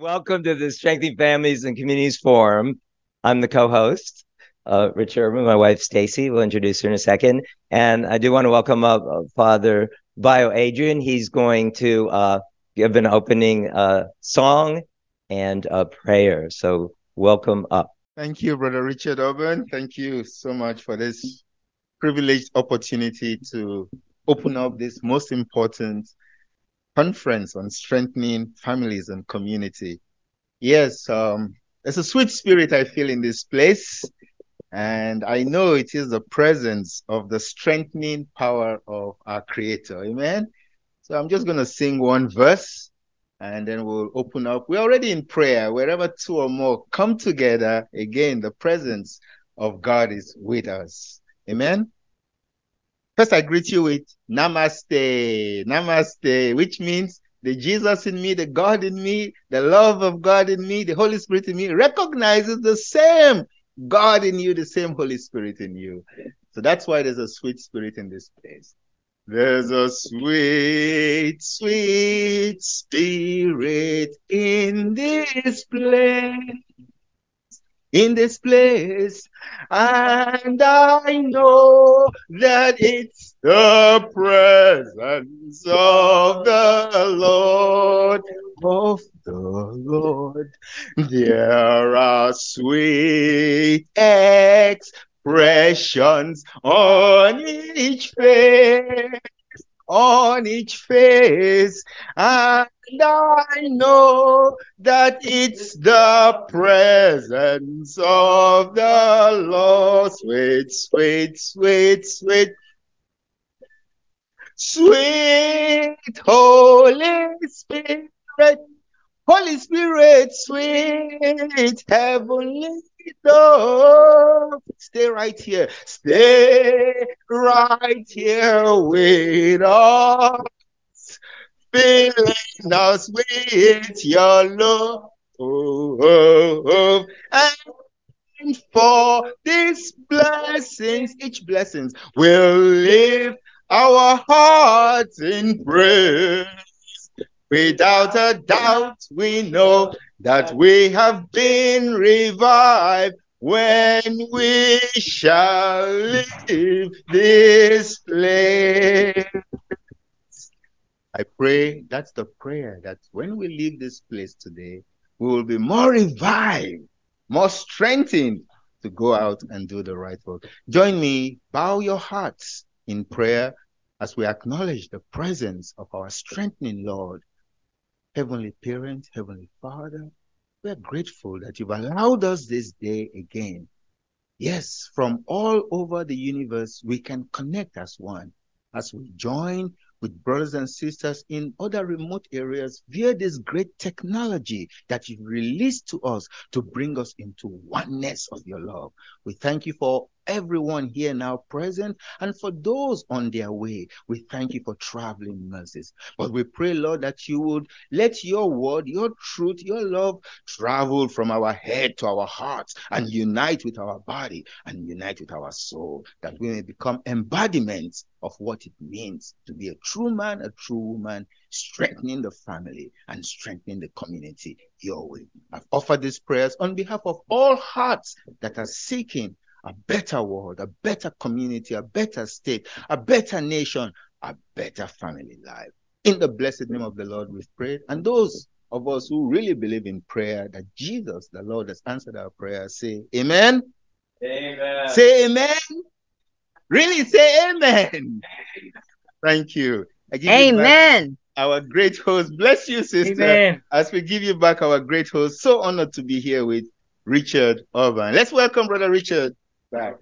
Welcome to the Strengthening Families and Communities Forum. I'm the co-host, uh, Rich Urban. My wife Stacy will introduce her in a second, and I do want to welcome up uh, Father Bio Adrian. He's going to uh, give an opening uh, song and a prayer. So welcome up. Thank you, Brother Richard Urban. Thank you so much for this privileged opportunity to open up this most important conference on strengthening families and community. Yes, um, there's a sweet spirit I feel in this place, and I know it is the presence of the strengthening power of our Creator. Amen. So I'm just going to sing one verse and then we'll open up. We're already in prayer. Wherever two or more come together, again, the presence of God is with us. Amen. First, I greet you with Namaste, Namaste, which means the Jesus in me, the God in me, the love of God in me, the Holy Spirit in me recognizes the same God in you, the same Holy Spirit in you. So that's why there's a sweet spirit in this place. There's a sweet, sweet spirit in this place in this place. And I know that it's the presence of the Lord, of the Lord. There are sweet expressions on each face on each face. And I know that it's the presence of the Lord. Sweet, sweet, sweet, sweet. Sweet Holy Spirit, Holy Spirit, sweet heavenly dove. Stay right here. Stay right here with us. Filling us with your love. Oh, oh, oh, and for these blessings, each blessings will lift our hearts in praise. Without a doubt, we know that we have been revived when we shall leave this place. I pray that's the prayer that when we leave this place today, we will be more revived, more strengthened to go out and do the right work. Join me, bow your hearts in prayer as we acknowledge the presence of our strengthening Lord Heavenly Parent, Heavenly Father, we're grateful that you've allowed us this day again. Yes, from all over the universe, we can connect as one as we join with brothers and sisters in other remote areas via this great technology that you've released to us to bring us into oneness of your love. We thank you for everyone here now present and for those on their way. We thank you for traveling mercies. But we pray, Lord, that you would let your word, your truth, your love travel from our head to our hearts and unite with our body and unite with our soul, that we may become embodiments of what it means to be a true man, a true woman, strengthening the family and strengthening the community your way. I've offered these prayers on behalf of all hearts that are seeking a better world, a better community, a better state, a better nation, a better family life. In the blessed name of the Lord, we've prayed. And those of us who really believe in prayer, that Jesus, the Lord, has answered our prayer, say Amen. Amen. Say Amen. Really say Amen. Thank you. Amen. our great host. Bless you, sister. Amen. As we give you back our great host. So honored to be here with Richard Urban. Let's welcome Brother Richard back.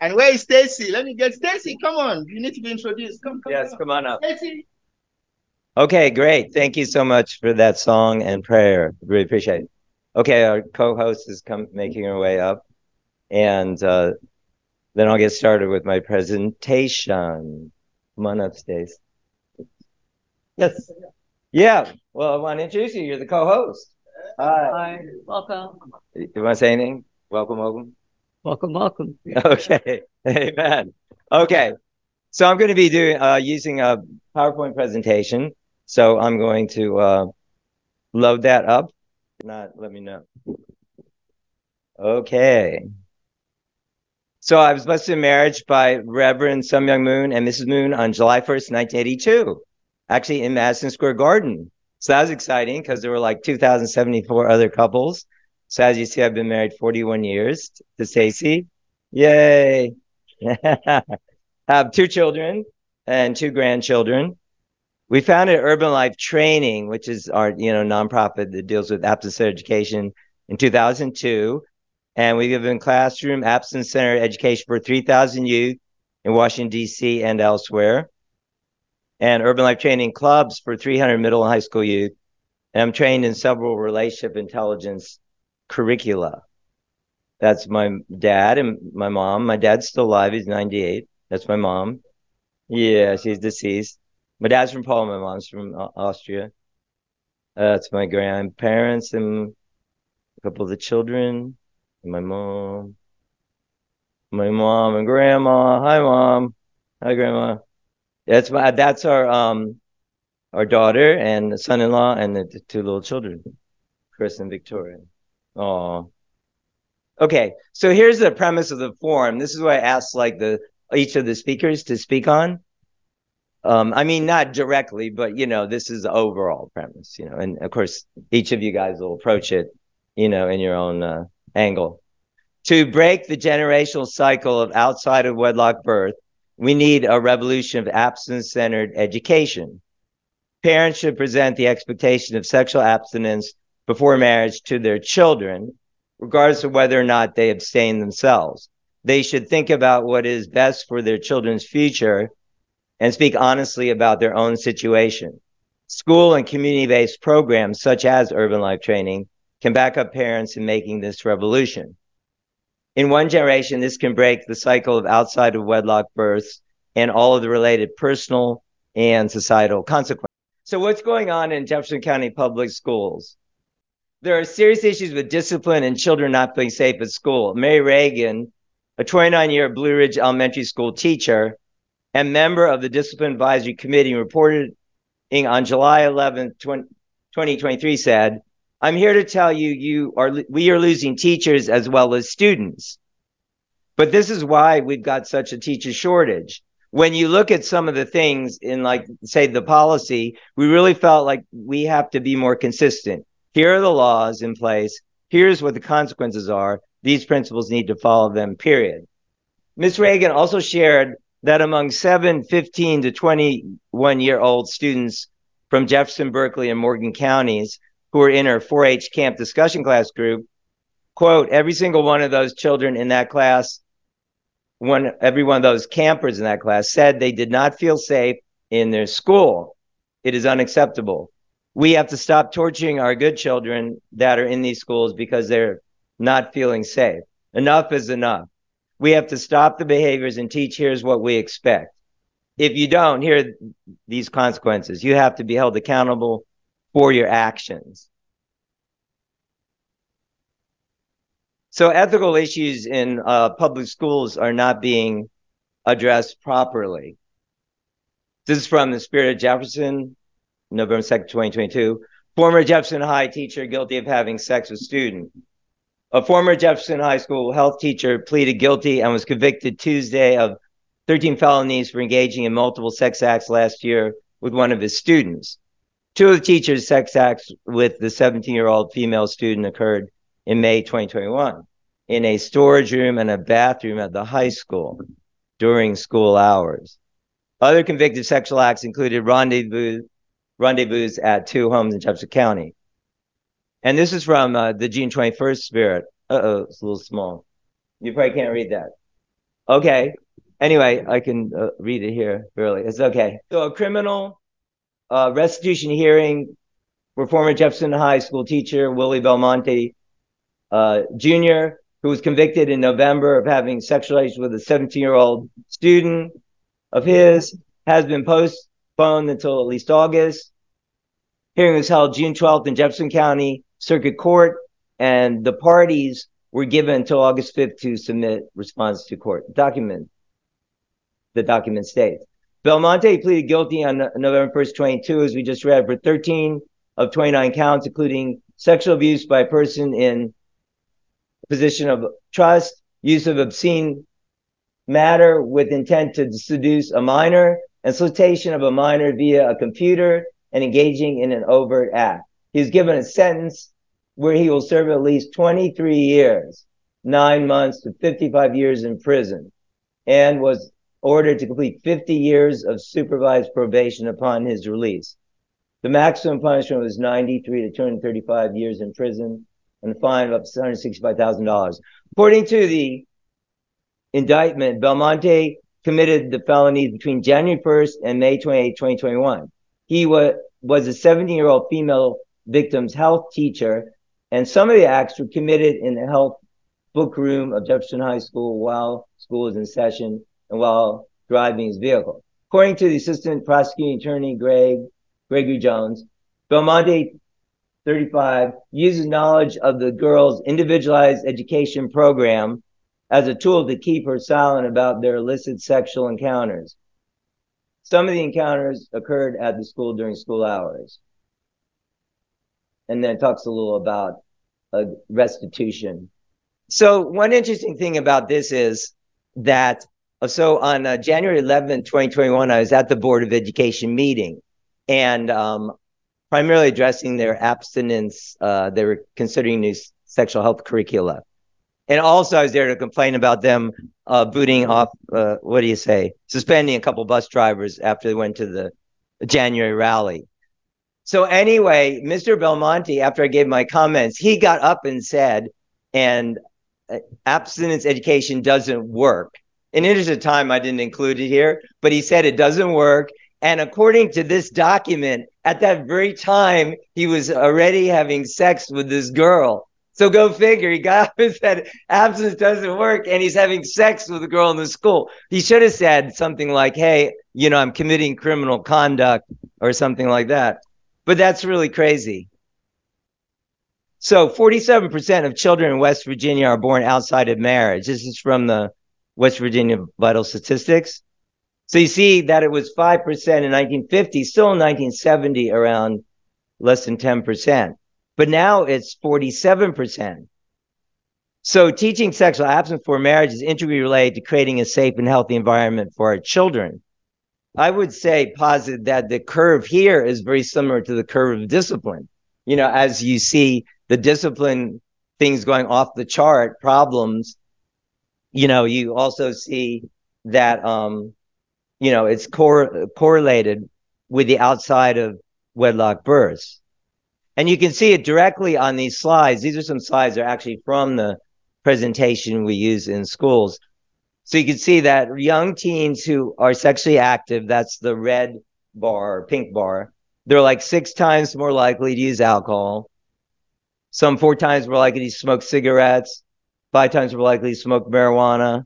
And where is Stacy? Let me get Stacy. Come on. You need to be introduced. Come, come. Yes, come on up. Stacy. Okay, great. Thank you so much for that song and prayer. Really appreciate it. Okay, our co-host is come making her way up, and uh, then I'll get started with my presentation. Come on up, Stace. Yes. Yeah. Well, I want to introduce you. You're the co-host. Hi. Hi. Welcome. You want to say anything? Welcome, welcome. Welcome, welcome. Okay. Amen. Okay. So I'm going to be doing uh, using a PowerPoint presentation. So I'm going to uh, load that up not, let me know. Okay. So I was blessed in marriage by Reverend Sun Myung Moon and Mrs. Moon on July 1st, 1982, actually in Madison Square Garden. So that was exciting because there were like 2,074 other couples. So as you see, I've been married 41 years to Stacy. Yay. have two children and two grandchildren. We founded Urban Life Training, which is our, you know, nonprofit that deals with abstinence education in 2002. And we've given classroom abstinence center education for 3,000 youth in Washington, D.C. and elsewhere. And Urban Life Training clubs for 300 middle and high school youth. And I'm trained in several relationship intelligence curricula. That's my dad and my mom. My dad's still alive. He's 98. That's my mom. Yeah, she's deceased. My dad's from Poland. My mom's from Austria. Uh, that's my grandparents and a couple of the children. And my mom. My mom and grandma. Hi, mom. Hi, grandma. That's my. That's our um, our daughter and son-in-law and the two little children, Chris and Victoria. Oh. Okay, so here's the premise of the forum. This is what I asked like the each of the speakers to speak on. Um, I mean, not directly, but you know, this is the overall premise, you know, and of course, each of you guys will approach it, you know, in your own uh, angle. To break the generational cycle of outside of wedlock birth, we need a revolution of abstinence centered education. Parents should present the expectation of sexual abstinence before marriage to their children regardless of whether or not they abstain themselves. They should think about what is best for their children's future and speak honestly about their own situation. School and community based programs such as urban life training can back up parents in making this revolution. In one generation, this can break the cycle of outside of wedlock births and all of the related personal and societal consequences. So, what's going on in Jefferson County Public Schools? There are serious issues with discipline and children not feeling safe at school. Mary Reagan, a 29 year Blue Ridge Elementary School teacher and member of the Discipline Advisory Committee, reported on July 11, 2023, said, I'm here to tell you, you are, we are losing teachers as well as students. But this is why we've got such a teacher shortage. When you look at some of the things in, like, say, the policy, we really felt like we have to be more consistent here are the laws in place. Here's what the consequences are. These principles need to follow them, period. Ms. Reagan also shared that among 7, 15 to 21 year old students from Jefferson, Berkeley, and Morgan counties who were in her 4 H camp discussion class group, quote, every single one of those children in that class, one, every one of those campers in that class said they did not feel safe in their school. It is unacceptable we have to stop torturing our good children that are in these schools because they're not feeling safe. Enough is enough. We have to stop the behaviors and teach here's what we expect. If you don't, here are these consequences. You have to be held accountable for your actions. So ethical issues in uh, public schools are not being addressed properly. This is from the Spirit of Jefferson, November 2nd, 2022. Former Jefferson High teacher guilty of having sex with student. A former Jefferson High School health teacher pleaded guilty and was convicted Tuesday of 13 felonies for engaging in multiple sex acts last year with one of his students. Two of the teacher's sex acts with the 17 year old female student occurred in May 2021 in a storage room and a bathroom at the high school during school hours. Other convicted sexual acts included rendezvous rendezvous at two homes in Jefferson County. And this is from uh, the June 21st spirit. Uh oh, it's a little small. You probably can't read that. Okay. Anyway, I can uh, read it here, really. It's okay. So, a criminal uh, restitution hearing for former Jefferson High School teacher Willie Belmonte uh, Jr., who was convicted in November of having sexual relations with a 17 year old student of his, has been postponed until at least August. Hearing was held June 12th in Jefferson County Circuit Court, and the parties were given until August 5th to submit response to court. Document the document states. Belmonte pleaded guilty on November 1st, 22, as we just read, for 13 of 29 counts, including sexual abuse by a person in position of trust, use of obscene matter with intent to seduce a minor, and solicitation of a minor via a computer, and engaging in an overt act. He's given a sentence where he will serve at least 23 years, nine months to 55 years in prison, and was ordered to complete 50 years of supervised probation upon his release. The maximum punishment was 93 to 235 years in prison and a fine of up to $165,000. According to the indictment, Belmonte committed the felonies between January 1st and May 28, 2021. He was, was a 17 year old female victim's health teacher, and some of the acts were committed in the health book room of Jefferson High School while school was in session and while driving his vehicle. According to the assistant prosecuting attorney, Greg Gregory Jones, Belmonte 35 uses knowledge of the girl's individualized education program as a tool to keep her silent about their illicit sexual encounters. Some of the encounters occurred at the school during school hours. And then talks a little about uh, restitution. So one interesting thing about this is that so on uh, January 11, 2021, I was at the Board of Education meeting and um, primarily addressing their abstinence. Uh, they were considering new sexual health curricula. And also, I was there to complain about them uh, booting off, uh, what do you say, suspending a couple bus drivers after they went to the January rally. So, anyway, Mr. Belmonte, after I gave my comments, he got up and said, and uh, abstinence education doesn't work. In interest of time, I didn't include it here, but he said it doesn't work. And according to this document, at that very time, he was already having sex with this girl. So go figure. He got up and said abstinence doesn't work, and he's having sex with a girl in the school. He should have said something like, "Hey, you know, I'm committing criminal conduct" or something like that. But that's really crazy. So 47% of children in West Virginia are born outside of marriage. This is from the West Virginia Vital Statistics. So you see that it was 5% in 1950, still in 1970, around less than 10%. But now it's 47%. So teaching sexual abstinence for marriage is integrally related to creating a safe and healthy environment for our children. I would say posit that the curve here is very similar to the curve of discipline. You know, as you see the discipline things going off the chart, problems, you know, you also see that um, you know, it's cor- correlated with the outside of wedlock births. And you can see it directly on these slides. These are some slides that are actually from the presentation we use in schools. So you can see that young teens who are sexually active, that's the red bar, pink bar, they're like six times more likely to use alcohol. Some four times more likely to smoke cigarettes, five times more likely to smoke marijuana,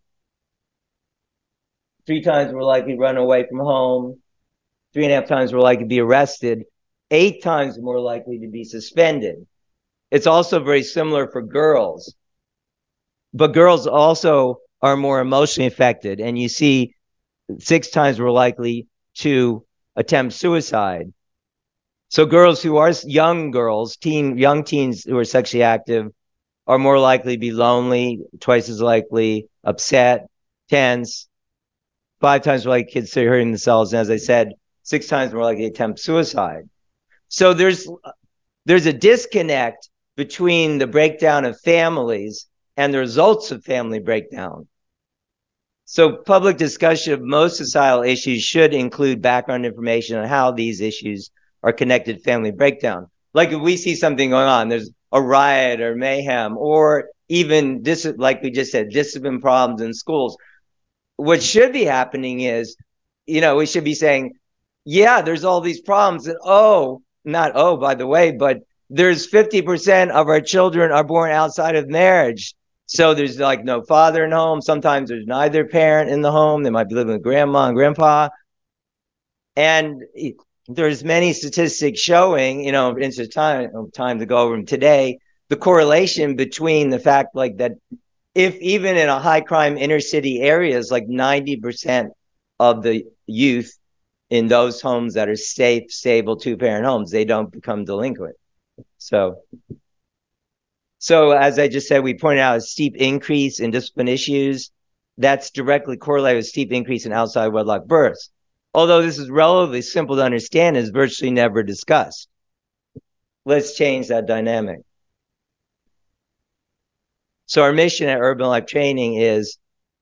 three times more likely to run away from home, three and a half times more likely to be arrested, eight times more likely to be suspended. It's also very similar for girls. But girls also are more emotionally affected, and you see six times more likely to attempt suicide. So girls who are young girls, teen young teens who are sexually active are more likely to be lonely, twice as likely, upset, tense, five times more likely kids to hurting themselves, and as I said, six times more likely to attempt suicide. So there's there's a disconnect between the breakdown of families and the results of family breakdown. So public discussion of most societal issues should include background information on how these issues are connected to family breakdown. Like if we see something going on, there's a riot or mayhem, or even dis- like we just said, discipline problems in schools what should be happening is, you know, we should be saying, yeah, there's all these problems. And oh, not oh, by the way, but there's 50% of our children are born outside of marriage. So there's like no father in home. Sometimes there's neither parent in the home. They might be living with grandma and grandpa. And there's many statistics showing, you know, it's time time to go over them today, the correlation between the fact like that if even in a high crime inner city areas, like 90% of the youth in those homes that are safe, stable two parent homes, they don't become delinquent. So So, as I just said, we pointed out a steep increase in discipline issues. That's directly correlated with steep increase in outside wedlock births. Although this is relatively simple to understand, is virtually never discussed. Let's change that dynamic. So our mission at Urban Life Training is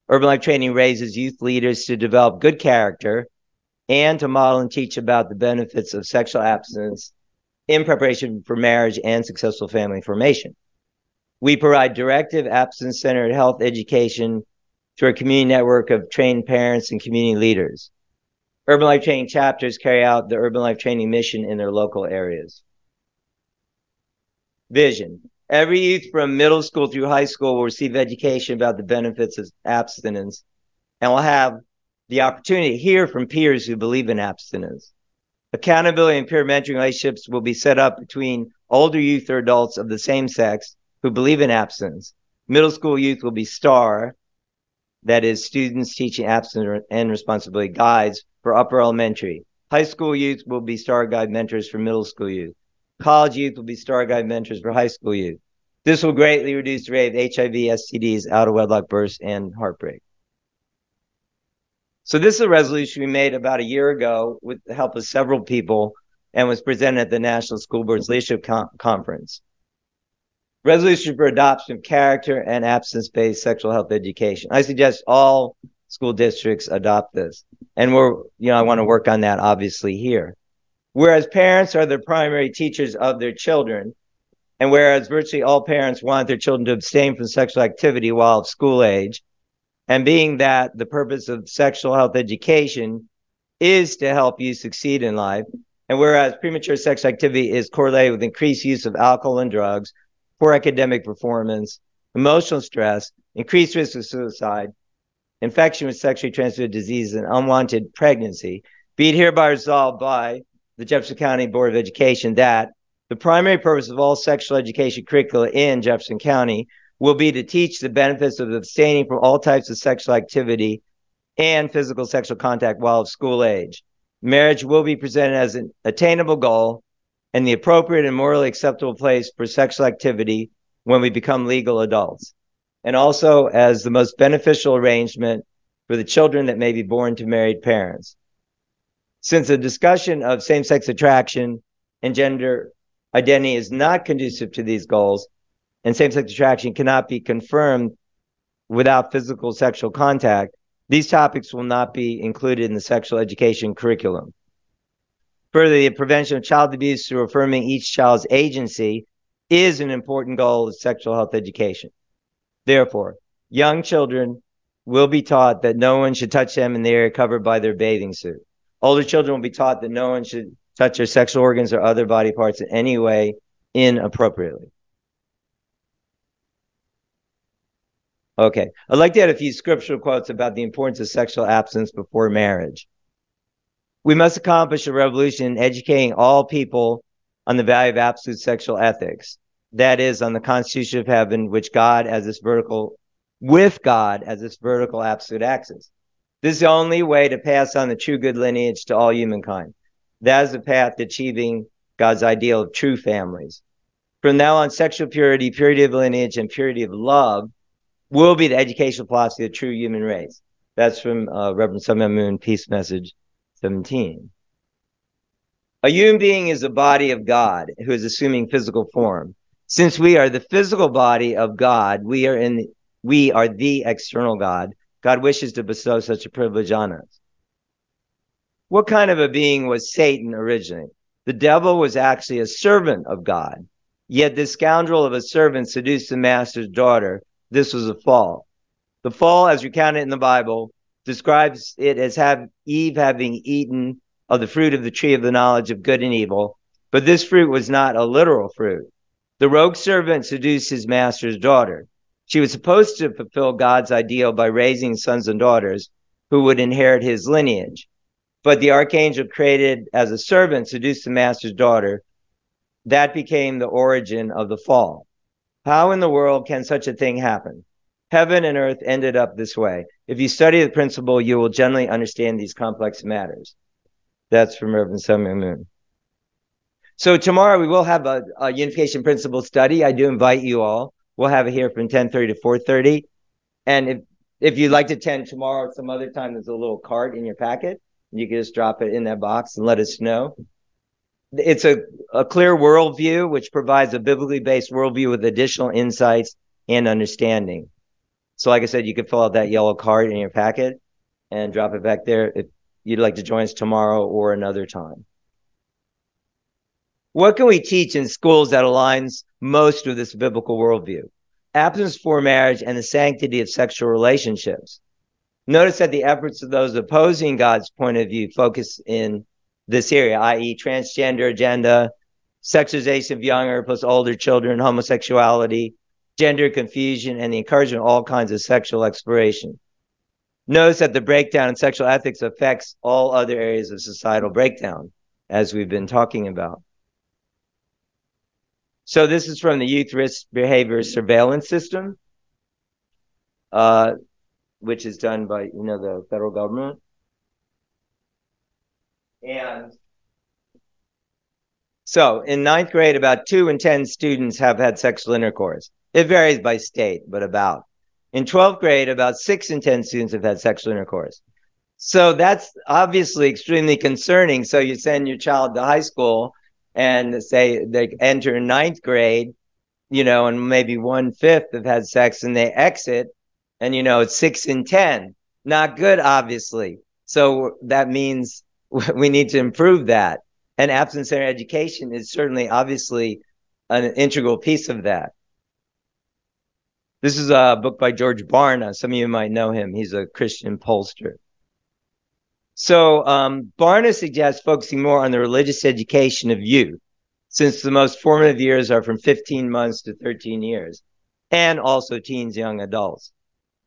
Urban Life Training raises youth leaders to develop good character and to model and teach about the benefits of sexual abstinence in preparation for marriage and successful family formation. We provide directive abstinence centered health education through a community network of trained parents and community leaders. Urban Life Training chapters carry out the Urban Life Training mission in their local areas. Vision. Every youth from middle school through high school will receive education about the benefits of abstinence and will have the opportunity to hear from peers who believe in abstinence. Accountability and peer mentoring relationships will be set up between older youth or adults of the same sex who believe in abstinence. Middle school youth will be STAR, that is, students teaching abstinence and responsibility guides for upper elementary. High school youth will be STAR guide mentors for middle school youth. College youth will be STAR Guide mentors for high school youth. This will greatly reduce the rate of HIV, STDs, out of wedlock births, and heartbreak. So this is a resolution we made about a year ago with the help of several people and was presented at the National School Boards Leadership Con- Conference. Resolution for adoption of character and abstinence-based sexual health education. I suggest all school districts adopt this. And we're, you know, I want to work on that obviously here. Whereas parents are the primary teachers of their children, and whereas virtually all parents want their children to abstain from sexual activity while of school age, and being that the purpose of sexual health education is to help you succeed in life, and whereas premature sex activity is correlated with increased use of alcohol and drugs, poor academic performance, emotional stress, increased risk of suicide, infection with sexually transmitted disease, and unwanted pregnancy, be it hereby resolved by the Jefferson County Board of Education that the primary purpose of all sexual education curricula in Jefferson County will be to teach the benefits of abstaining from all types of sexual activity and physical sexual contact while of school age. Marriage will be presented as an attainable goal and the appropriate and morally acceptable place for sexual activity when we become legal adults, and also as the most beneficial arrangement for the children that may be born to married parents since the discussion of same sex attraction and gender identity is not conducive to these goals, and same sex attraction cannot be confirmed without physical sexual contact, these topics will not be included in the sexual education curriculum. Further, the prevention of child abuse through affirming each child's agency is an important goal of sexual health education. Therefore, young children will be taught that no one should touch them in the area covered by their bathing suit. Older children will be taught that no one should touch their sexual organs or other body parts in any way inappropriately. Okay, I'd like to add a few scriptural quotes about the importance of sexual abstinence before marriage. We must accomplish a revolution in educating all people on the value of absolute sexual ethics. That is, on the constitution of heaven, which God as this vertical, with God as this vertical absolute axis. This is the only way to pass on the true good lineage to all humankind. That is the path to achieving God's ideal of true families. From now on, sexual purity, purity of lineage, and purity of love will be the educational philosophy of the true human race. That's from uh, Reverend Sun Moon, Peace Message 17. A human being is a body of God who is assuming physical form. Since we are the physical body of God, we are in we are the external God God wishes to bestow such a privilege on us. What kind of a being was Satan originally? The devil was actually a servant of God. Yet this scoundrel of a servant seduced the master's daughter. This was a fall. The fall, as recounted in the Bible, describes it as have Eve having eaten of the fruit of the tree of the knowledge of good and evil. But this fruit was not a literal fruit. The rogue servant seduced his master's daughter. She was supposed to fulfill God's ideal by raising sons and daughters who would inherit his lineage. But the archangel created as a servant seduced the master's daughter. That became the origin of the fall. How in the world can such a thing happen? Heaven and earth ended up this way. If you study the principle, you will generally understand these complex matters. That's from Reverend Myung Moon. So tomorrow we will have a, a unification principle study. I do invite you all. We'll have it here from 10:30 to 4:30. And if if you'd like to attend tomorrow or some other time, there's a little card in your packet. You can just drop it in that box and let us know. It's a, a clear worldview, which provides a biblically based worldview with additional insights and understanding. So, like I said, you can fill out that yellow card in your packet and drop it back there if you'd like to join us tomorrow or another time. What can we teach in schools that aligns most with this biblical worldview? Abstinence for marriage and the sanctity of sexual relationships. Notice that the efforts of those opposing God's point of view focus in this area, i.e., transgender agenda, sexualization of younger plus older children, homosexuality, gender confusion, and the encouragement of all kinds of sexual exploration. Notice that the breakdown in sexual ethics affects all other areas of societal breakdown, as we've been talking about. So this is from the Youth Risk Behavior Surveillance System, uh, which is done by you know the federal government. And so in ninth grade, about two in 10 students have had sexual intercourse. It varies by state, but about. In 12th grade, about six in 10 students have had sexual intercourse. So that's obviously extremely concerning. So you send your child to high school and say they enter ninth grade, you know, and maybe one fifth have had sex and they exit and, you know, it's six in 10. Not good, obviously. So that means we need to improve that. And abstinence centered education is certainly obviously an integral piece of that. This is a book by George Barna. Some of you might know him. He's a Christian pollster. So um, Barna suggests focusing more on the religious education of youth, since the most formative years are from 15 months to 13 years, and also teens, young adults.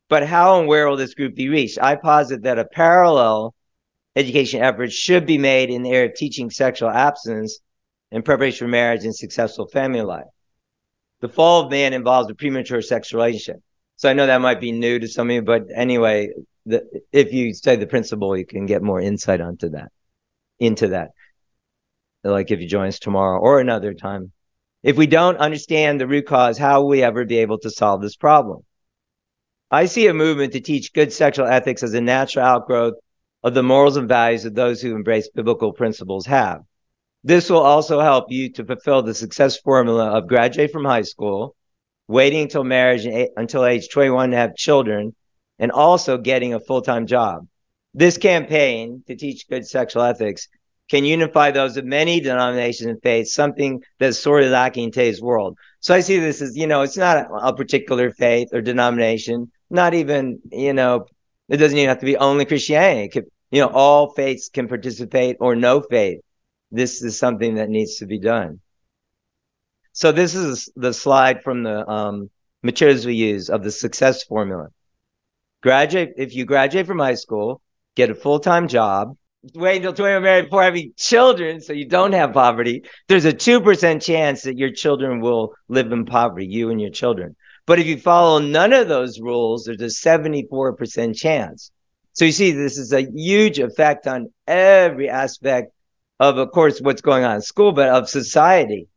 But how and where will this group be reached? I posit that a parallel education efforts should be made in the area of teaching sexual abstinence in preparation for marriage and successful family life. The fall of man involves a premature sexual relationship. So I know that might be new to some of you, but anyway, the, if you study the principle, you can get more insight onto that, into that. Like if you join us tomorrow or another time. If we don't understand the root cause, how will we ever be able to solve this problem? I see a movement to teach good sexual ethics as a natural outgrowth of the morals and values of those who embrace biblical principles have. This will also help you to fulfill the success formula of graduate from high school, waiting until marriage until age 21 to have children, and also getting a full-time job. This campaign to teach good sexual ethics can unify those of many denominations and faiths, something that's sort of lacking in today's world. So I see this as, you know, it's not a, particular faith or denomination, not even, you know, it doesn't even have to be only Christianity. Could, you know, all faiths can participate or no faith. This is something that needs to be done. So this is the slide from the um, materials we use of the success formula graduate if you graduate from high school, get a full time job, wait until 21 married before having children so you don't have poverty, there's a 2% chance that your children will live in poverty, you and your children. But if you follow none of those rules, there's a 74% chance. So you see, this is a huge effect on every aspect of, of course, what's going on in school, but of society.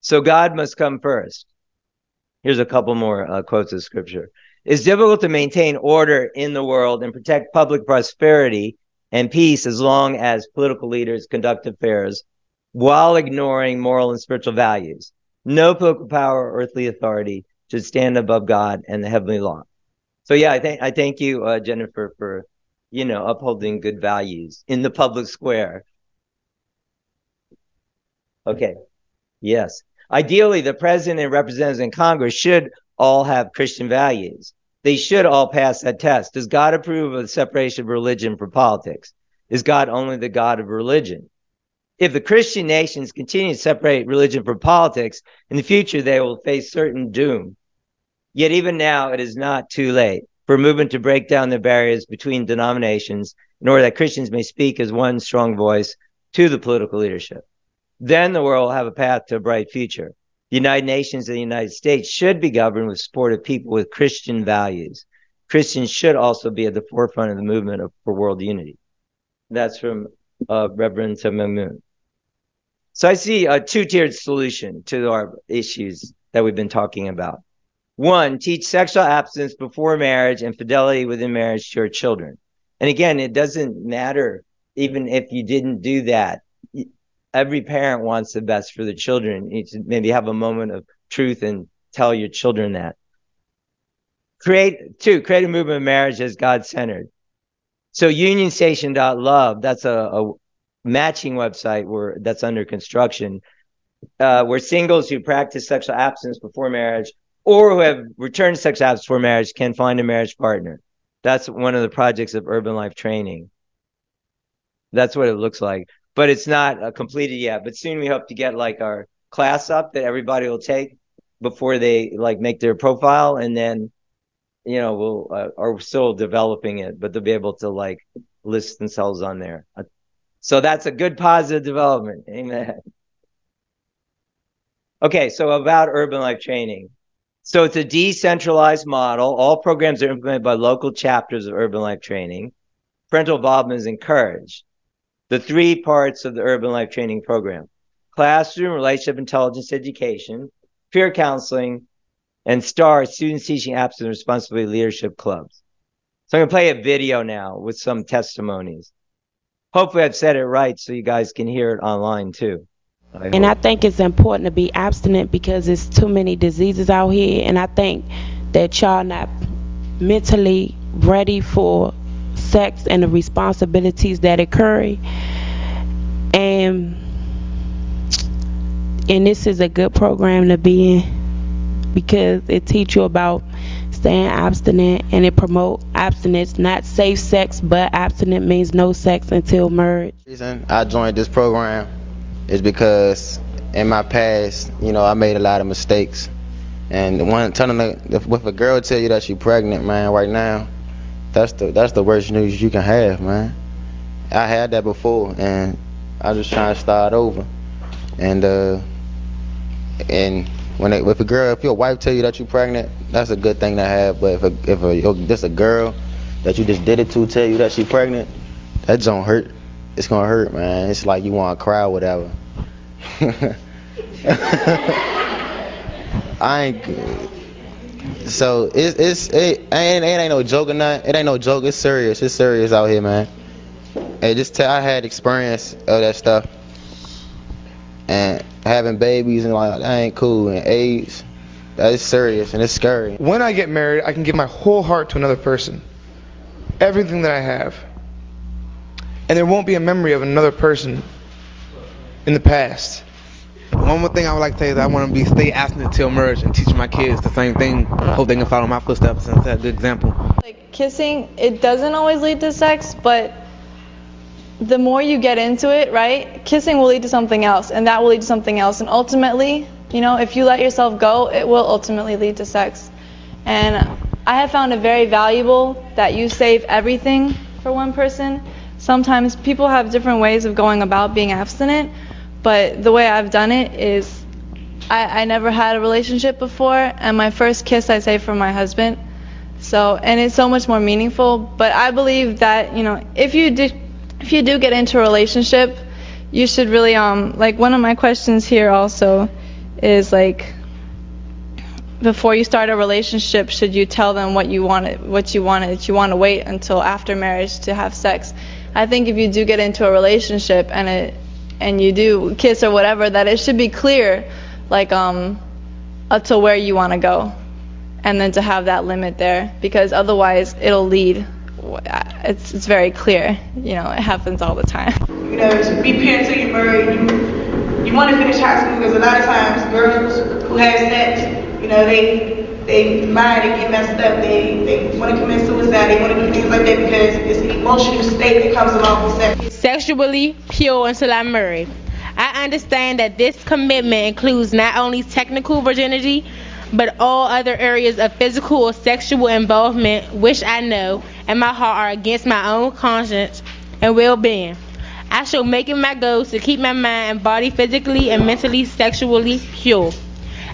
So God must come first. Here's a couple more uh, quotes of scripture. It's difficult to maintain order in the world and protect public prosperity and peace as long as political leaders conduct affairs while ignoring moral and spiritual values. No political power or earthly authority should stand above God and the heavenly law. So yeah, I thank I thank you, uh, Jennifer, for you know upholding good values in the public square. Okay. Yes. Ideally, the president and representatives in Congress should all have Christian values. They should all pass that test. Does God approve of the separation of religion from politics? Is God only the God of religion? If the Christian nations continue to separate religion from politics, in the future they will face certain doom. Yet even now, it is not too late for movement to break down the barriers between denominations in order that Christians may speak as one strong voice to the political leadership. Then the world will have a path to a bright future. The United Nations and the United States should be governed with support of people with Christian values. Christians should also be at the forefront of the movement of, for world unity. That's from uh, Reverend Myung Moon. So I see a two-tiered solution to our issues that we've been talking about. One, teach sexual abstinence before marriage and fidelity within marriage to your children. And again, it doesn't matter even if you didn't do that. Every parent wants the best for the children. You maybe have a moment of truth and tell your children that. Create two, create a movement of marriage as God centered. So unionstation.love, that's a, a matching website where that's under construction, uh, where singles who practice sexual abstinence before marriage or who have returned sexual abstinence before marriage can find a marriage partner. That's one of the projects of Urban Life Training. That's what it looks like, but it's not uh, completed yet. But soon we hope to get like our class up that everybody will take before they like make their profile, and then you know we'll uh, are still developing it, but they'll be able to like list themselves on there. Uh, so that's a good positive development. Amen. Okay, so about urban life training. So it's a decentralized model. All programs are implemented by local chapters of urban life training. Parental involvement is encouraged. The three parts of the urban life training program classroom, relationship intelligence education, peer counseling, and STAR, students teaching abstinence responsibility leadership clubs. So I'm going to play a video now with some testimonies. Hopefully, I've said it right so you guys can hear it online too. I and I think it's important to be abstinent because there's too many diseases out here, and I think that y'all not mentally ready for sex and the responsibilities that occur. And and this is a good program to be in because it teach you about staying abstinent and it promote abstinence, not safe sex, but abstinent means no sex until marriage. reason I joined this program is because in my past, you know, I made a lot of mistakes. And one telling the, if a girl tell you that she's pregnant, man, right now, that's the that's the worst news you can have, man. I had that before, and I was just trying to start over. And uh, and when it, if a girl, if your wife tell you that you're pregnant, that's a good thing to have. But if a, if a, just a girl that you just did it to tell you that she's pregnant, that don't hurt. It's gonna hurt, man. It's like you want to cry or whatever. I ain't. So it's it's it ain't it ain't no joke or nothing. It ain't no joke. It's serious. It's serious out here, man. And just tell I had experience of that stuff, and having babies and like that ain't cool and AIDS. That is serious and it's scary. When I get married, I can give my whole heart to another person, everything that I have, and there won't be a memory of another person in the past. One more thing I would like to say is I want to be stay abstinent till marriage and teach my kids the same thing. Hope they can follow my footsteps and set a good example. Like kissing, it doesn't always lead to sex, but the more you get into it, right? Kissing will lead to something else, and that will lead to something else, and ultimately, you know, if you let yourself go, it will ultimately lead to sex. And I have found it very valuable that you save everything for one person. Sometimes people have different ways of going about being abstinent, but the way I've done it is I, I never had a relationship before, and my first kiss I say for my husband. So, and it's so much more meaningful. But I believe that, you know, if you do if you do get into a relationship, you should really um like one of my questions here also is like before you start a relationship, should you tell them what you wanted, what you wanted, that you want to wait until after marriage to have sex? I think if you do get into a relationship and it and you do kiss or whatever, that it should be clear, like um, up to where you want to go, and then to have that limit there, because otherwise it'll lead it's, it's very clear. You know, it happens all the time. You know, to be parents you're married, you, you want to finish high school because a lot of times girls who have sex, you know, they they mind they get messed up. They they want to commit suicide. They want to do things like that because it's an emotional state that comes along with sex. Sexually pure until I'm married. I understand that this commitment includes not only technical virginity, but all other areas of physical or sexual involvement, which I know in my heart are against my own conscience and well being. I shall make it my goal to keep my mind and body physically and mentally sexually pure.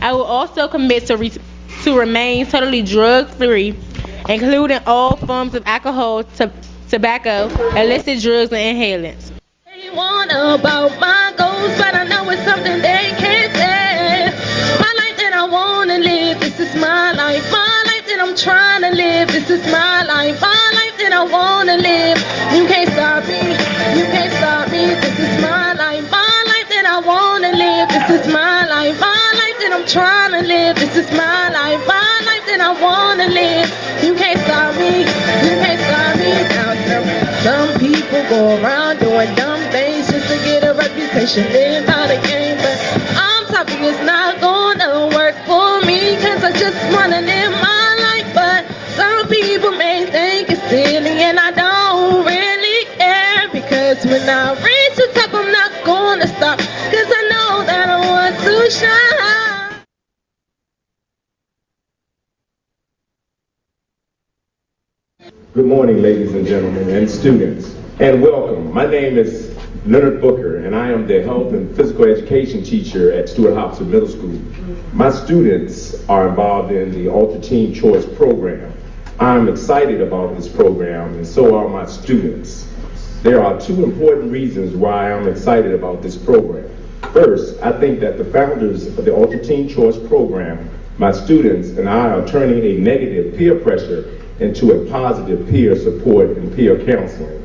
I will also commit to, re- to remain totally drug free, including all forms of alcohol, t- tobacco, illicit drugs, and inhalants. about my goals, but I know it's something they can't say. My life that I wanna live, this is my life. My life that I'm trying to live, this is my life. My life that I wanna live. You can't stop me, you can't stop me. This is my life. My life that I wanna live, this is my life. My that I'm trying to live, this is my life. My life that I wanna live. You can't stop me, you can't stop me. Now some, some people go around doing dumb things just to get a reputation. Live by the game, but I'm talking it's not gonna work for me. Cause I just wanna live my life. But some people may think it's silly and I don't really care. Because when I reach the top, I'm not gonna stop. Cause I know that I want to shine. Good morning, ladies and gentlemen, and students, and welcome. My name is Leonard Booker, and I am the health and physical education teacher at Stuart Hobson Middle School. My students are involved in the Ultra Teen Choice program. I'm excited about this program, and so are my students. There are two important reasons why I'm excited about this program. First, I think that the founders of the Ultra Teen Choice program, my students, and I are turning a negative peer pressure into a positive peer support and peer counseling.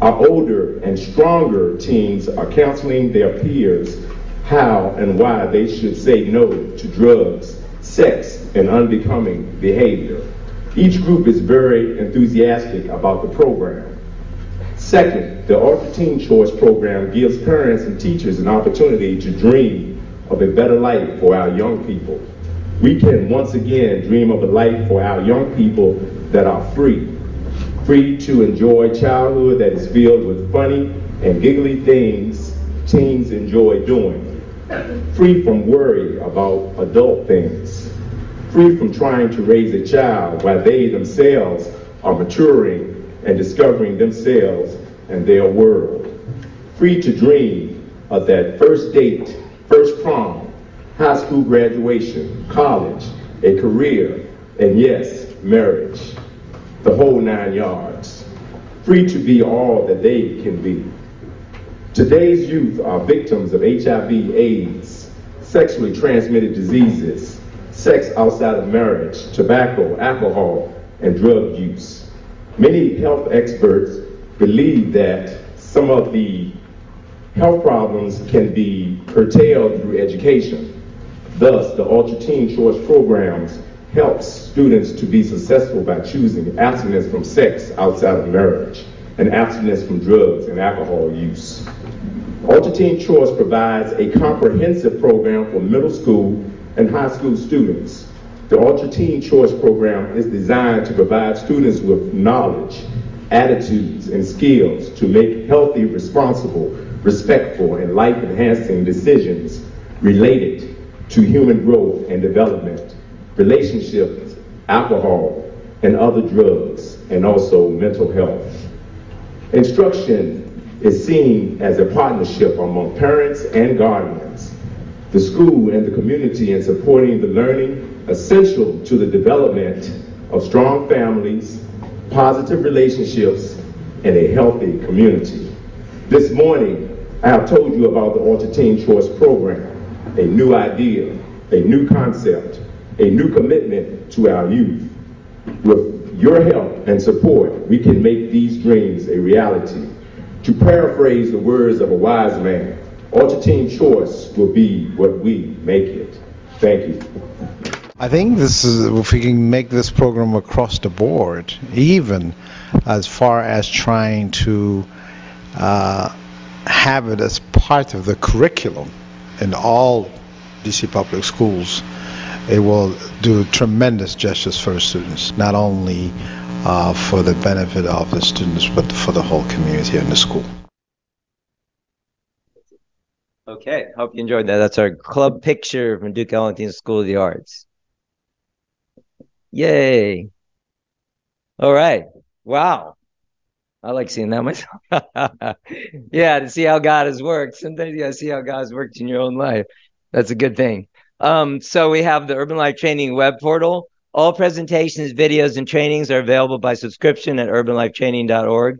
Our older and stronger teens are counseling their peers how and why they should say no to drugs, sex, and unbecoming behavior. Each group is very enthusiastic about the program. Second, the Ultra Teen Choice program gives parents and teachers an opportunity to dream of a better life for our young people. We can once again dream of a life for our young people that are free. Free to enjoy childhood that is filled with funny and giggly things teens enjoy doing. Free from worry about adult things. Free from trying to raise a child while they themselves are maturing and discovering themselves and their world. Free to dream of that first date, first prom, high school graduation, college, a career, and yes, marriage. The whole nine yards. Free to be all that they can be. Today's youth are victims of HIV, AIDS, sexually transmitted diseases, sex outside of marriage, tobacco, alcohol, and drug use. Many health experts believe that some of the health problems can be curtailed through education. Thus, the Ultra Teen Choice programs helps students to be successful by choosing abstinence from sex outside of marriage and abstinence from drugs and alcohol use. Ultra Teen Choice provides a comprehensive program for middle school and high school students. The Ultra Teen Choice program is designed to provide students with knowledge, attitudes, and skills to make healthy, responsible, respectful, and life-enhancing decisions related to human growth and development, relationships, alcohol, and other drugs, and also mental health. Instruction is seen as a partnership among parents and guardians, the school and the community in supporting the learning essential to the development of strong families, positive relationships, and a healthy community. This morning, I have told you about the Ultra Teen Choice program, a new idea, a new concept, a new commitment to our youth. With your help and support, we can make these dreams a reality. To paraphrase the words of a wise man, Ultra Teen Choice will be what we make it. Thank you. I think this is if we can make this program across the board, even as far as trying to uh, have it as part of the curriculum in all DC public schools, it will do tremendous gestures for the students, not only uh, for the benefit of the students, but for the whole community and the school. Okay, hope you enjoyed that. That's our club picture from Duke Ellington School of the Arts. Yay. All right. Wow. I like seeing that myself. yeah, to see how God has worked. Sometimes you gotta see how God's worked in your own life. That's a good thing. Um, so we have the Urban Life Training web portal. All presentations, videos, and trainings are available by subscription at urbanlifetraining.org.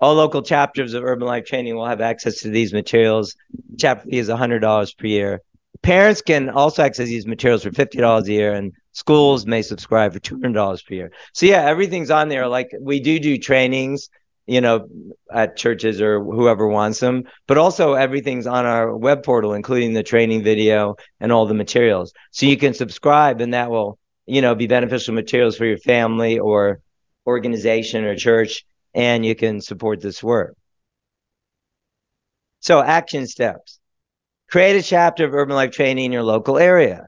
All local chapters of Urban Life Training will have access to these materials. Chapter fee is $100 per year. Parents can also access these materials for $50 a year, and schools may subscribe for $200 per year. So yeah, everything's on there. Like we do do trainings, you know, at churches or whoever wants them, but also everything's on our web portal, including the training video and all the materials. So you can subscribe, and that will, you know, be beneficial materials for your family or organization or church, and you can support this work. So action steps. Create a chapter of Urban Life Training in your local area.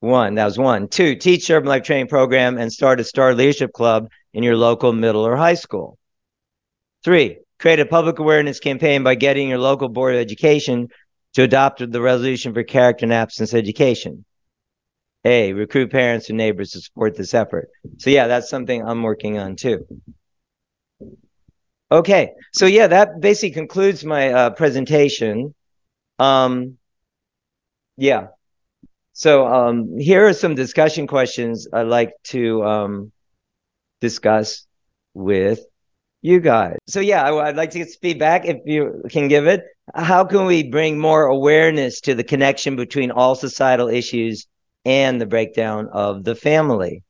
One, that was one. Two, teach Urban Life Training program and start a Star Leadership Club in your local middle or high school. Three, create a public awareness campaign by getting your local Board of Education to adopt the resolution for character and abstinence education. A, recruit parents and neighbors to support this effort. So yeah, that's something I'm working on too. Okay, so yeah, that basically concludes my uh, presentation. Um, yeah. So um, here are some discussion questions I'd like to um, discuss with you guys. So yeah, I, would like to get feedback if you can give it. How can we bring more awareness to the connection between all societal issues and the breakdown of the family?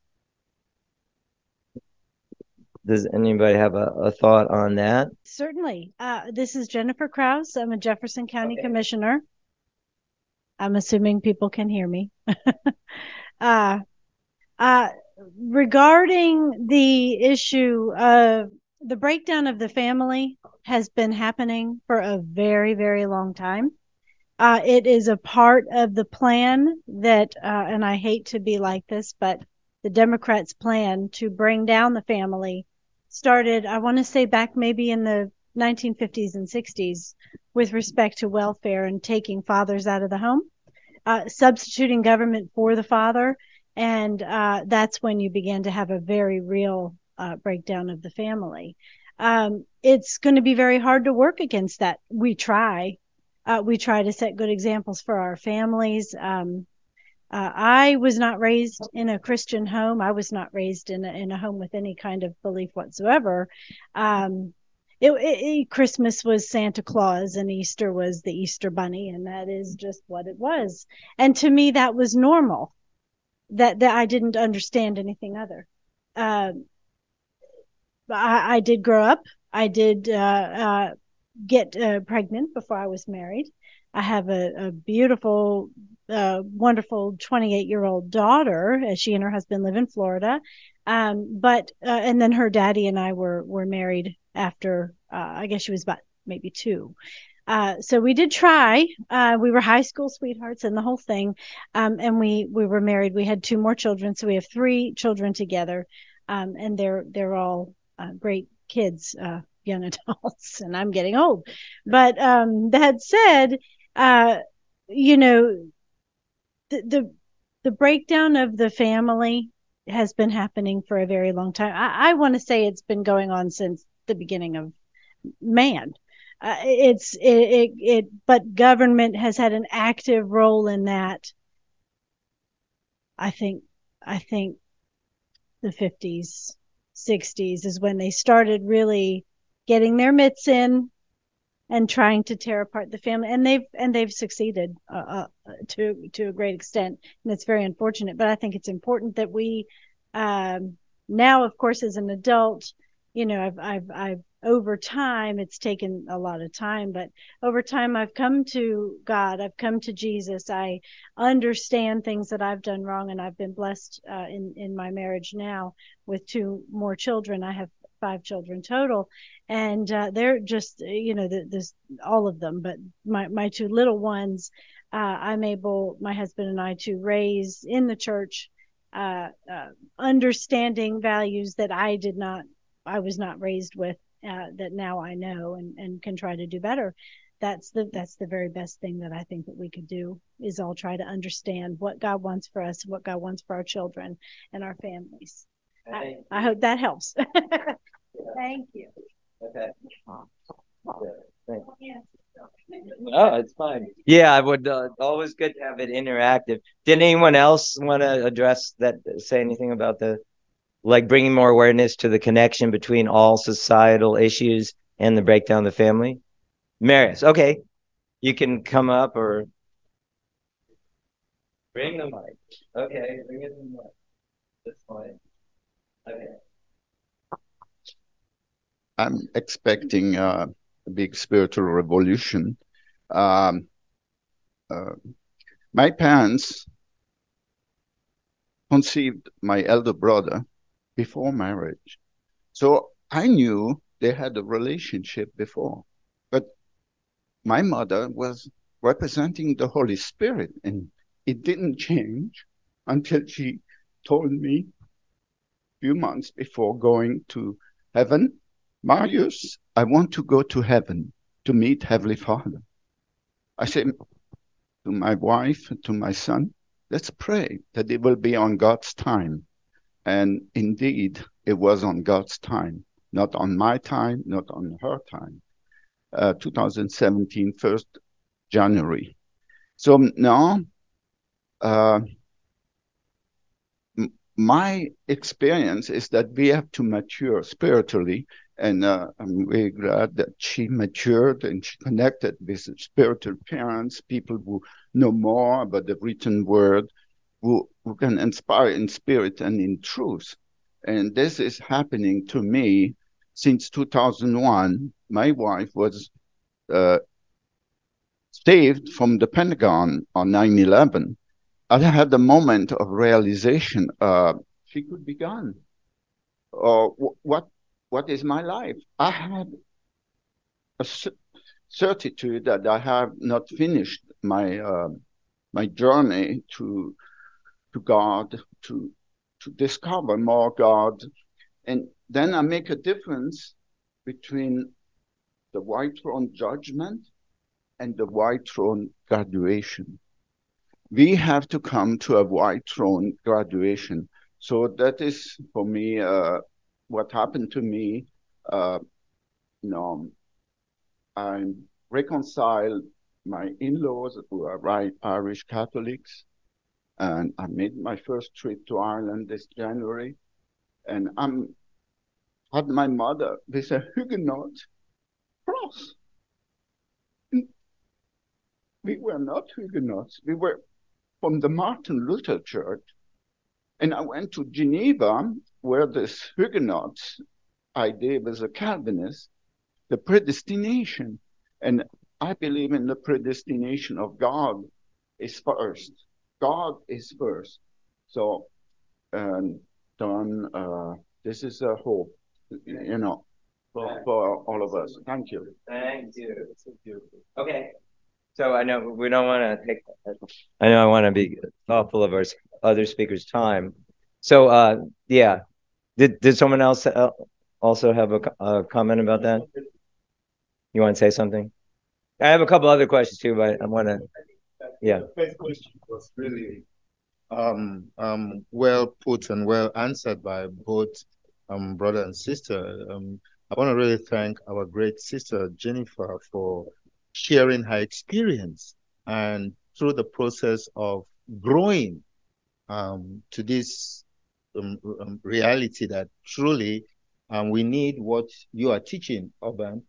Does anybody have a, a thought on that? Certainly. Uh, this is Jennifer Krouse. I'm a Jefferson County okay. Commissioner. I'm assuming people can hear me. uh, uh, regarding the issue of the breakdown of the family has been happening for a very, very long time. Uh, it is a part of the plan that, uh, and I hate to be like this, but the Democrats' plan to bring down the family started, I want to say back maybe in the 1950s and 60s with respect to welfare and taking fathers out of the home, uh, substituting government for the father. And uh, that's when you begin to have a very real uh, breakdown of the family. Um, it's going to be very hard to work against that. We try. Uh, we try to set good examples for our families. Um, uh, I was not raised in a Christian home. I was not raised in a, in a home with any kind of belief whatsoever. Um, it, it, Christmas was Santa Claus and Easter was the Easter Bunny, and that is just what it was. And to me, that was normal. That that I didn't understand anything other. Uh, I, I, did grow up. I did uh, uh, get uh, pregnant before I was married. I have a, a beautiful a wonderful 28 year old daughter she and her husband live in Florida. Um, but, uh, and then her daddy and I were, were married after, uh, I guess she was about maybe two. Uh, so we did try. Uh, we were high school sweethearts and the whole thing. Um, and we, we were married. We had two more children. So we have three children together. Um, and they're, they're all, uh, great kids, uh, young adults and I'm getting old. But, um, that said, uh, you know, the, the the breakdown of the family has been happening for a very long time. I, I want to say it's been going on since the beginning of man. Uh, it's it, it, it but government has had an active role in that. I think I think the 50s, 60s is when they started really getting their mitts in and trying to tear apart the family and they've and they've succeeded uh, uh, to to a great extent and it's very unfortunate but i think it's important that we um, now of course as an adult you know i've i've i've over time it's taken a lot of time but over time i've come to god i've come to jesus. I understand things that i've done wrong and i've been blessed uh, in in my marriage now with two more children. I have five children total and uh, they're just you know this all of them but my my two little ones uh, i'm able my husband and i to raise in the church uh, uh understanding values that i did not i was not raised with uh, that now i know and, and can try to do better that's the that's the very best thing that i think that we could do is all try to understand what god wants for us what god wants for our children and our families I, I hope that helps Thank you. Okay. Oh, it's fine. Yeah, I would. Uh, always good to have it interactive. Did anyone else want to address that? Say anything about the like bringing more awareness to the connection between all societal issues and the breakdown of the family? Marius, okay. You can come up or bring the mic. Okay, bring it the mic. Okay. I'm expecting uh, a big spiritual revolution. Um, uh, my parents conceived my elder brother before marriage. So I knew they had a relationship before. But my mother was representing the Holy Spirit, and it didn't change until she told me a few months before going to heaven, Marius, I want to go to heaven to meet Heavenly Father. I said to my wife, to my son, let's pray that it will be on God's time. And indeed, it was on God's time, not on my time, not on her time. Uh, 2017, 1st January. So now, uh, my experience is that we have to mature spiritually. And uh, I'm really glad that she matured and she connected with spiritual parents, people who know more about the written word, who, who can inspire in spirit and in truth. And this is happening to me since 2001. My wife was uh, saved from the Pentagon on 9 11. I had the moment of realization uh, she could be gone. Or uh, what, what is my life? I had a certitude that I have not finished my uh, my journey to to God, to to discover more God, and then I make a difference between the white throne judgment and the white throne graduation. We have to come to a white throne graduation. So that is for me uh, what happened to me. Uh, you know, I reconciled my in-laws who are right Irish Catholics, and I made my first trip to Ireland this January, and I'm had my mother with a Huguenot cross. Mm. We were not Huguenots. We were from the Martin Luther Church. And I went to Geneva, where this Huguenot idea was a Calvinist, the predestination. And I believe in the predestination of God is first. God is first. So, um, Don, uh, this is a hope you know, for, for all of us. Thank you. Thank you. Okay. So I know we don't want to take. I know I want to be thoughtful of our other speakers' time. So uh, yeah, did did someone else uh, also have a, a comment about that? You want to say something? I have a couple other questions too, but I want to. Yeah. The first question was really um, um, well put and well answered by both um, brother and sister. Um, I want to really thank our great sister Jennifer for sharing her experience and through the process of growing um, to this um, reality that truly we need what you are teaching, Urban,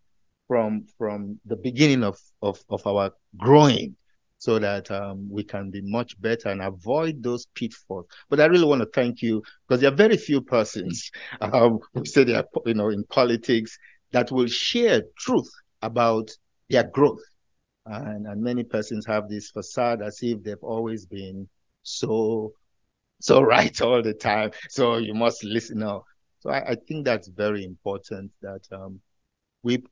from from the beginning of, of, of our growing so that um, we can be much better and avoid those pitfalls. But I really want to thank you because there are very few persons um, who say they are, you know, in politics that will share truth about their growth. And, and many persons have this facade as if they've always been so so right all the time. So you must listen now. So I, I think that's very important that um, we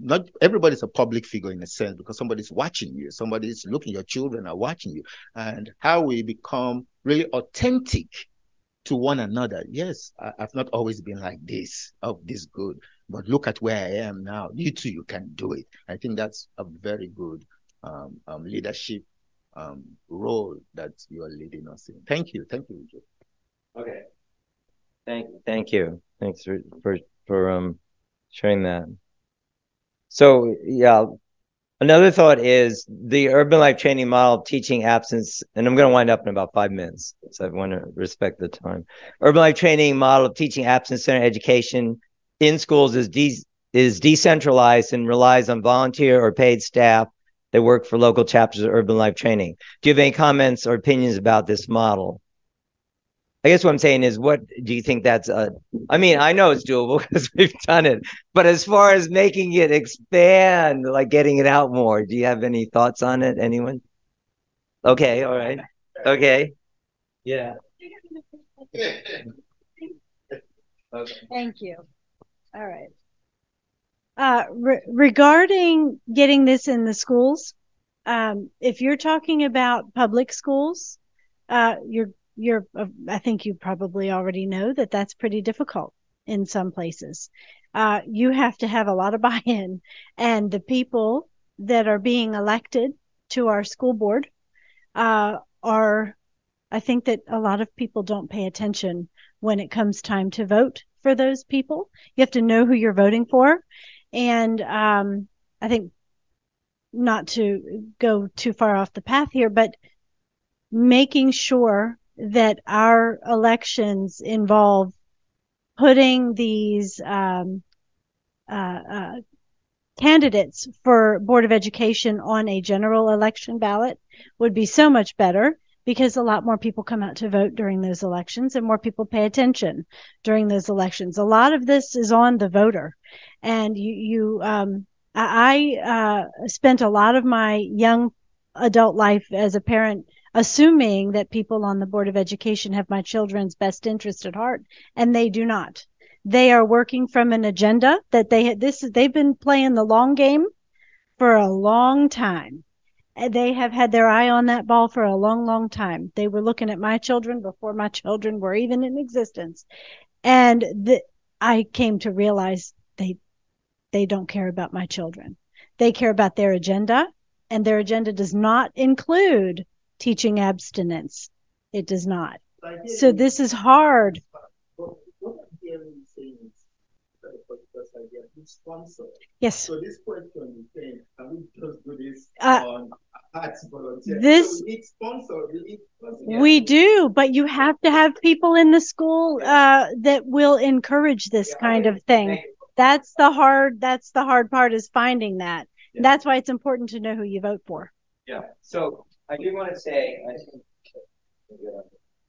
not everybody's a public figure in a sense because somebody's watching you, somebody's looking, your children are watching you, and how we become really authentic to one another. Yes, I, have not always been like this, of this good, but look at where I am now. You too, you can do it. I think that's a very good um, um, leadership um, role that you are leading us in. Thank you, thank you. Okay. Thank, thank you. Thanks for for for um sharing that. So yeah, Another thought is the urban life training model teaching abstinence, and I'm going to wind up in about five minutes, so I want to respect the time. Urban life training model of teaching abstinence centered education in schools is de- is decentralized and relies on volunteer or paid staff that work for local chapters of urban life training. Do you have any comments or opinions about this model? I guess what I'm saying is, what do you think that's a? I mean, I know it's doable because we've done it, but as far as making it expand, like getting it out more, do you have any thoughts on it? Anyone? Okay, all right, okay, yeah. Okay. Thank you. All right. Uh, re- regarding getting this in the schools, um, if you're talking about public schools, uh, you're you're uh, I think you probably already know that that's pretty difficult in some places. Uh, you have to have a lot of buy-in, and the people that are being elected to our school board uh, are. I think that a lot of people don't pay attention when it comes time to vote for those people. You have to know who you're voting for, and um, I think not to go too far off the path here, but making sure that our elections involve putting these um, uh, uh, candidates for Board of Education on a general election ballot would be so much better because a lot more people come out to vote during those elections and more people pay attention during those elections. A lot of this is on the voter. And you, you um, I uh, spent a lot of my young adult life as a parent assuming that people on the Board of Education have my children's best interest at heart, and they do not. They are working from an agenda that they had, this they've been playing the long game for a long time. They have had their eye on that ball for a long, long time. They were looking at my children before my children were even in existence. And the, I came to realize they they don't care about my children. They care about their agenda, and their agenda does not include teaching abstinence. It does not. So this is hard. Yes. So this question is saying, can we just do this Uh, on volunteer? this- So we need sponsor. We need sponsor. We do, but you have to have people in the school uh, that will encourage this kind of thing. That's the hard. That's the hard part is finding that. That's why it's important to know who you vote for. Yeah. So I do want to say.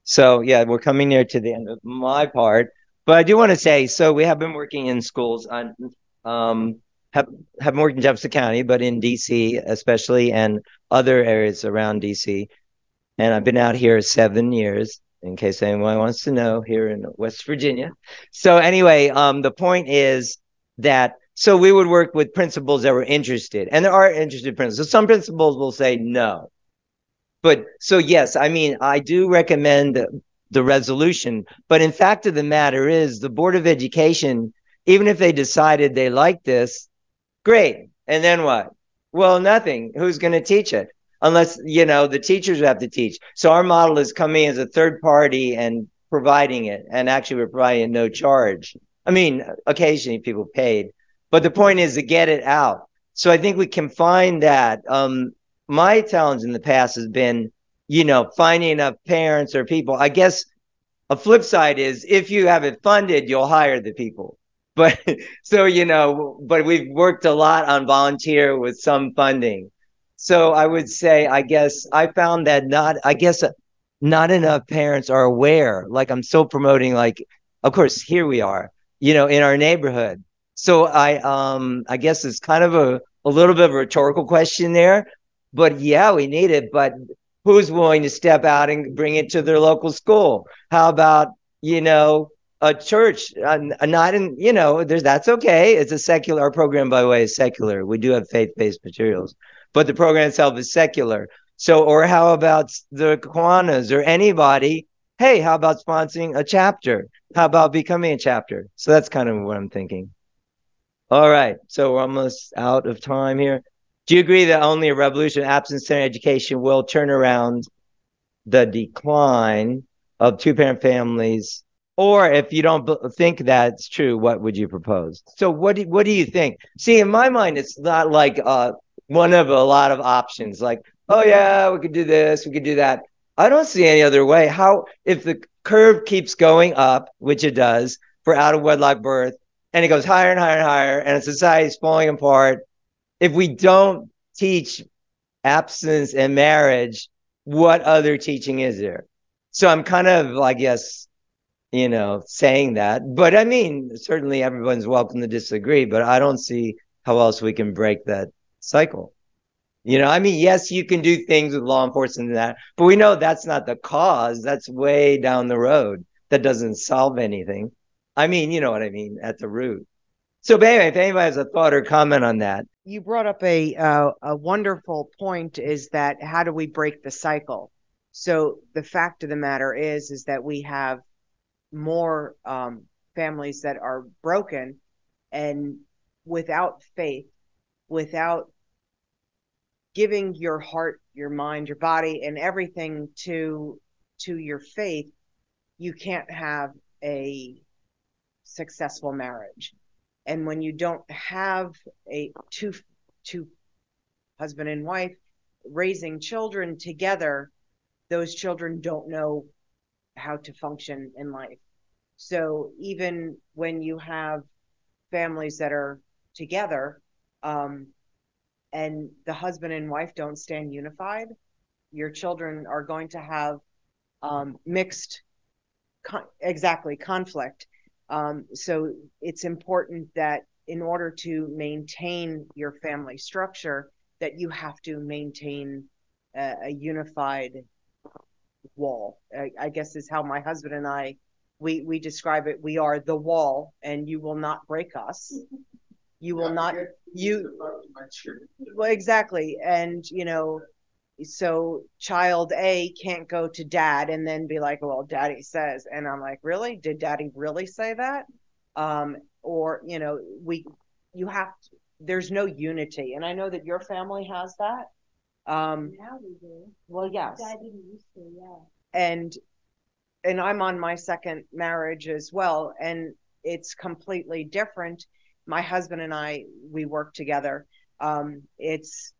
So yeah, we're coming near to the end of my part, but I do want to say. So we have been working in schools on, um, have have worked in Jefferson County, but in DC especially, and other areas around DC. And I've been out here seven years, in case anyone wants to know, here in West Virginia. So anyway, um, the point is that so we would work with principals that were interested, and there are interested principals. So some principals will say no. But so yes, I mean, I do recommend the, resolution, but in fact of the matter is the Board of Education, even if they decided they like this, great. And then what? Well, nothing. Who's going to teach it? Unless, you know, the teachers have to teach. So our model is coming as a third party and providing it. And actually we're providing at no charge. I mean, occasionally people paid, but the point is to get it out. So I think we can find that. Um, my challenge in the past has been, you know, finding enough parents or people. I guess a flip side is if you have it funded, you'll hire the people. But so, you know, but we've worked a lot on volunteer with some funding. So I would say, I guess I found that not, I guess not enough parents are aware. Like I'm still promoting, like, of course, here we are, you know, in our neighborhood. So I, um, I guess it's kind of a, a little bit of a rhetorical question there, but yeah, we need it. But who's willing to step out and bring it to their local school? How about, you know, a church, uh, not in, you know, there's, that's okay. It's a secular, our program, by the way, is secular. We do have faith-based materials, but the program itself is secular. So, or how about the Kiwanis or anybody? Hey, how about sponsoring a chapter? How about becoming a chapter? So that's kind of what I'm thinking. All right. So we're almost out of time here. Do you agree that only a revolution in abstinence centered education will turn around the decline of two parent families? Or if you don't think that's true, what would you propose? So what do, what do you think? See, in my mind, it's not like uh, one of a lot of options. Like, oh yeah, we could do this, we could do that. I don't see any other way. How if the curve keeps going up, which it does for out of wedlock birth, and it goes higher and higher and higher, and society is falling apart. If we don't teach abstinence and marriage, what other teaching is there? So I'm kind of, I guess, you know, saying that. But I mean, certainly everyone's welcome to disagree, but I don't see how else we can break that cycle. You know, I mean, yes, you can do things with law enforcement and that, but we know that's not the cause. That's way down the road. That doesn't solve anything. I mean, you know what I mean at the root. So, but anyway, if anybody has a thought or comment on that, You brought up a uh, a wonderful point. Is that how do we break the cycle? So the fact of the matter is, is that we have more um, families that are broken, and without faith, without giving your heart, your mind, your body, and everything to to your faith, you can't have a successful marriage. And when you don't have a two two husband and wife raising children together, those children don't know how to function in life. So even when you have families that are together, um, and the husband and wife don't stand unified, your children are going to have um, mixed, con- exactly, conflict. Um, so it's important that in order to maintain your family structure, that you have to maintain a, a unified wall. I, I guess is how my husband and I we we describe it. We are the wall, and you will not break us. You will not you well exactly and you know so child a can't go to dad and then be like well daddy says. And i'm like really? Did daddy really say that? Um or you know we you have to, there's no unity. And i know that your family has that. Um Now we do. well yes. I didn't used to, yeah. and and I'm on my second marriage as well and it's completely different. My husband and I we work together. Um it's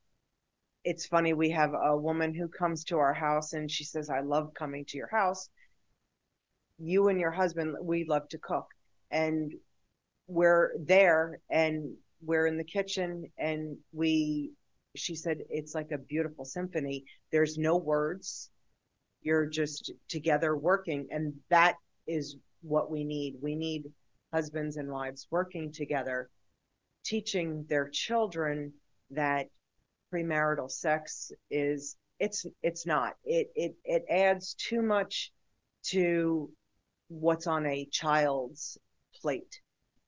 it's funny we have a woman who comes to our house and she says I love coming to your house. You and your husband we love to cook. And we're there and we're in the kitchen and we she said it's like a beautiful symphony. There's no words. You're just together working. And that is what we need. We need husbands and wives working together teaching their children that premarital sex is it's it's not. It it it adds too much to what's on a child's plate.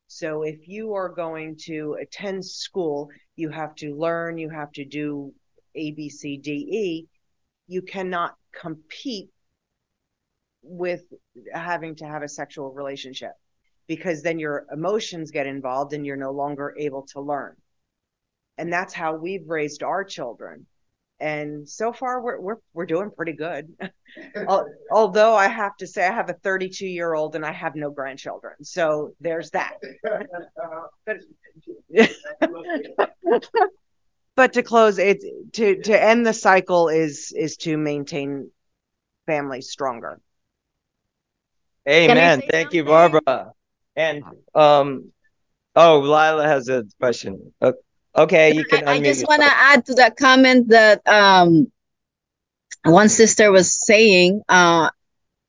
So if you are going to attend school you have to learn you have to do a b c d e. You cannot compete with having to have a sexual relationship because then your emotions get involved and you're no longer able to learn. And that's how we've raised our children. And so far we're we're we're doing pretty good. Although I have to say I have a 32 year old and I have no grandchildren. So there's that. But but to close it to to end the cycle is is to maintain families stronger. Amen. Thank you, Barbara. And um, oh, Lila has a question. O- Okay, you can I unmute. just want to add to that comment that um, one sister was saying. Uh,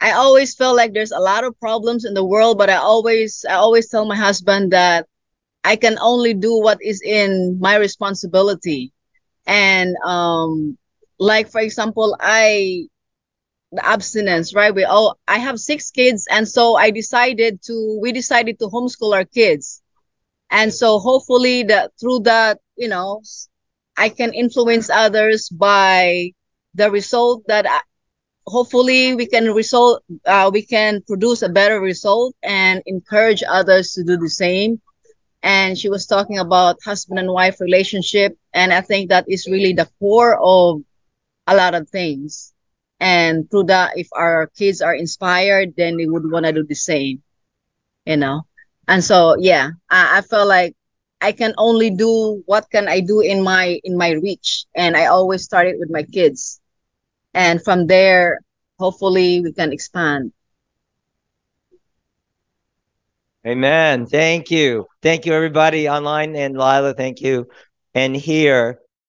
I always feel like there's a lot of problems in the world, but I always I always tell my husband that I can only do what is in my responsibility. And um, like for example, I the abstinence, right? We all I have six kids, and so I decided to we decided to homeschool our kids. And so hopefully that through that, you know, I can influence others by the result that I, hopefully we can result uh, we can produce a better result and encourage others to do the same. And she was talking about husband and wife relationship and i think that is really the core of a lot of things. And through that if our kids are inspired then they would want to do the same you know and so yeah I, I felt like I can only do what can I do in my in my reach, and I always started with my kids, and from there, hopefully, we can expand. Amen. Thank you. Thank you, everybody online and Lila. Thank you. And here,